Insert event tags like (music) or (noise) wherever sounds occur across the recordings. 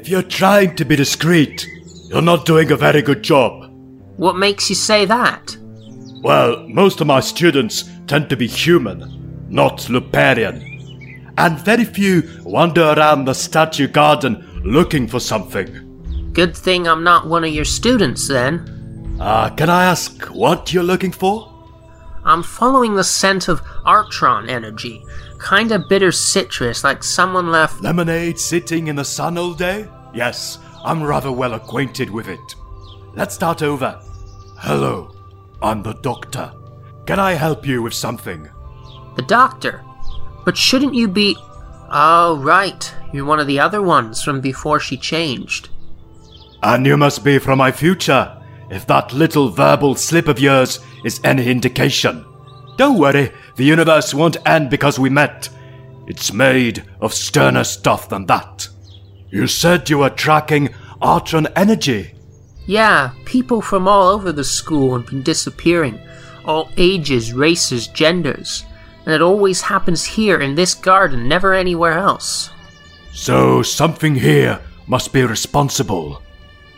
If you're trying to be discreet, you're not doing a very good job. What makes you say that? Well, most of my students tend to be human, not Luparian. And very few wander around the statue garden looking for something. Good thing I'm not one of your students then. Uh, can I ask what you're looking for? I'm following the scent of Artron energy. Kinda bitter citrus, like someone left. Lemonade sitting in the sun all day? Yes, I'm rather well acquainted with it. Let's start over. Hello, I'm the doctor. Can I help you with something? The doctor. But shouldn't you be. Oh, right. You're one of the other ones from before she changed. And you must be from my future, if that little verbal slip of yours is any indication. Don't worry, the universe won't end because we met. It's made of sterner stuff than that. You said you were tracking Artron energy. Yeah, people from all over the school have been disappearing. All ages, races, genders. And it always happens here in this garden, never anywhere else. So something here must be responsible.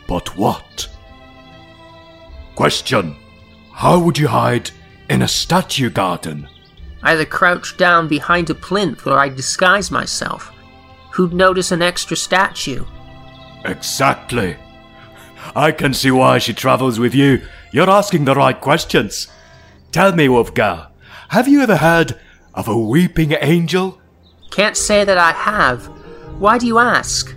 But what? Question. How would you hide in a statue garden? Either crouch down behind a plinth or I'd disguise myself. Who'd notice an extra statue? Exactly. I can see why she travels with you. You're asking the right questions. Tell me, Wolfgar, have you ever heard of a weeping angel? Can't say that I have. Why do you ask?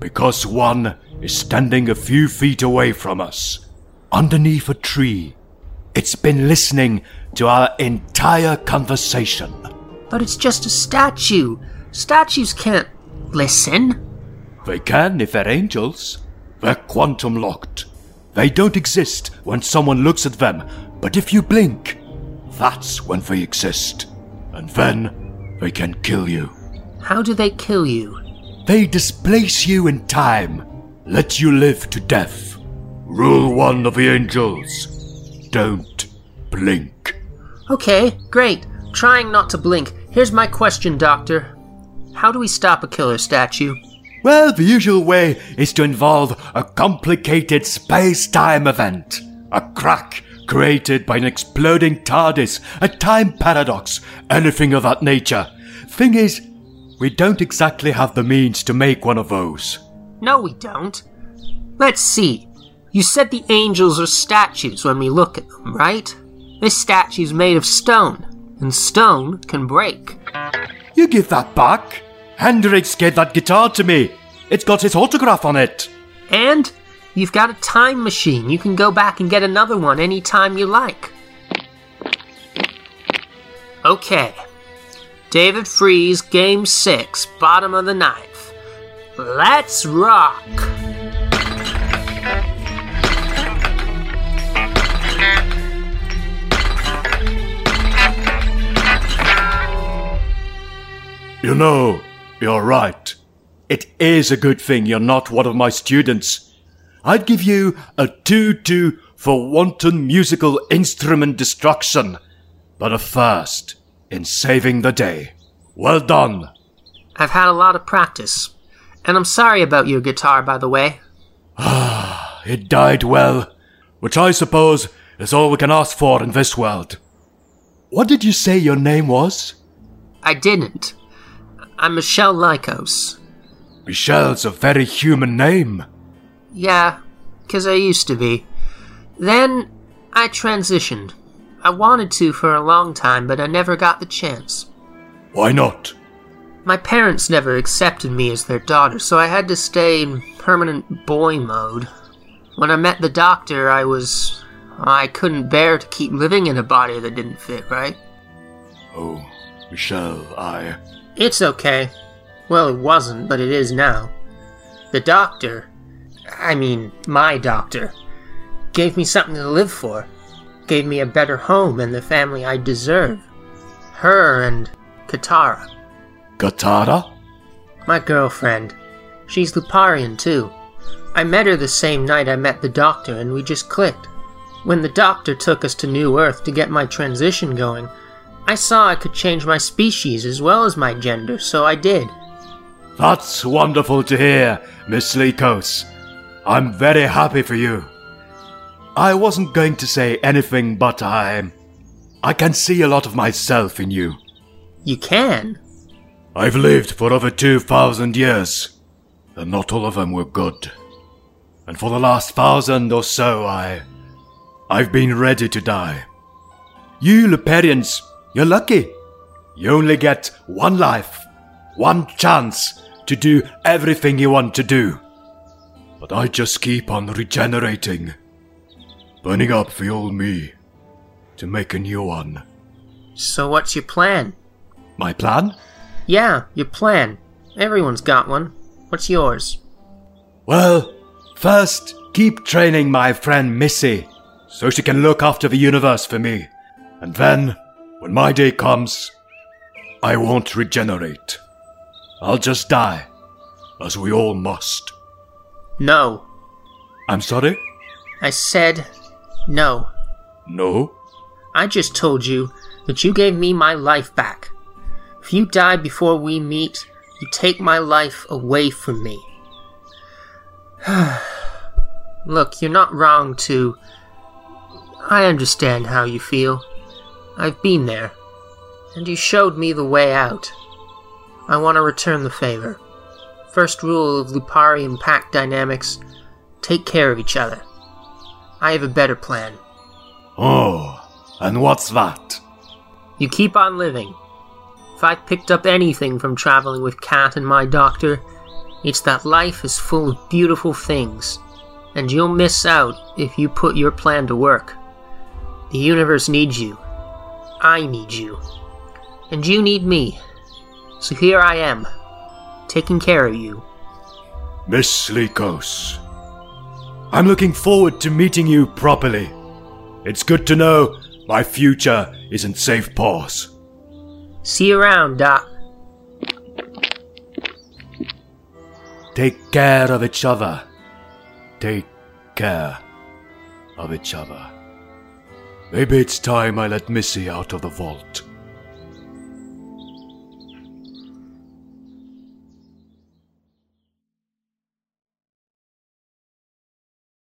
Because one is standing a few feet away from us, underneath a tree. It's been listening to our entire conversation. But it's just a statue. Statues can't listen. They can if they're angels. They're quantum locked. They don't exist when someone looks at them, but if you blink, that's when they exist. And then they can kill you. How do they kill you? They displace you in time, let you live to death. Rule one of the angels don't blink. Okay, great. Trying not to blink. Here's my question, Doctor. How do we stop a killer statue? Well, the usual way is to involve a complicated space time event. A crack created by an exploding TARDIS, a time paradox, anything of that nature. Thing is, we don't exactly have the means to make one of those. No, we don't. Let's see. You said the angels are statues when we look at them, right? This statue's made of stone, and stone can break. You give that back. Hendrix gave that guitar to me. It's got his autograph on it. And you've got a time machine. You can go back and get another one anytime you like. Okay. David Freese, Game 6, bottom of the ninth. Let's rock! You know, you're right. It is a good thing you're not one of my students. I'd give you a 2-2 for wanton musical instrument destruction, but a first in saving the day. Well done. I've had a lot of practice. And I'm sorry about your guitar, by the way. Ah, It died well, which I suppose is all we can ask for in this world. What did you say your name was? I didn't. I'm Michelle Lycos. Michelle's a very human name. Yeah, 'cause I used to be. Then I transitioned. I wanted to for a long time, but I never got the chance. Why not? My parents never accepted me as their daughter, so I had to stay in permanent boy mode. When I met the doctor, I was. I couldn't bear to keep living in a body that didn't fit, right? Oh, Michelle, I. It's okay. Well, it wasn't, but it is now. The doctor, I mean, my doctor, gave me something to live for. Gave me a better home and the family I deserve. Her and Katara, Katara? my girlfriend. She's Luparian, too. I met her the same night I met the doctor, and we just clicked. When the doctor took us to New Earth to get my transition going, I saw I could change my species as well as my gender, so I did. That's wonderful to hear, Miss Lycos. I'm very happy for you. I wasn't going to say anything, but I. I can see a lot of myself in you. You can? I've lived for over 2,000 years, and not all of them were good. And for the last thousand or so, I. I've been ready to die. You Luparians, you're lucky. You only get one life, one chance to do everything you want to do. But I just keep on regenerating, burning up the old me to make a new one. So, what's your plan? My plan? Yeah, your plan. Everyone's got one. What's yours? Well, first, keep training my friend Missy so she can look after the universe for me. And then, when my day comes, I won't regenerate. I'll just die, as we all must. No. I'm sorry? I said no. No? I just told you that you gave me my life back. If you die before we meet, you take my life away from me. (sighs) Look, you're not wrong to. I understand how you feel. I've been there. And you showed me the way out. I want to return the favor. First rule of Luparian pack dynamics take care of each other. I have a better plan. Oh, and what's that? You keep on living. If I picked up anything from traveling with Kat and my doctor, it's that life is full of beautiful things, and you'll miss out if you put your plan to work. The universe needs you. I need you. And you need me. So here I am, taking care of you. Miss Lycos. I'm looking forward to meeting you properly. It's good to know my future is in safe paws. See you around, Doc. Take care of each other. Take care of each other. Maybe it's time I let Missy out of the vault.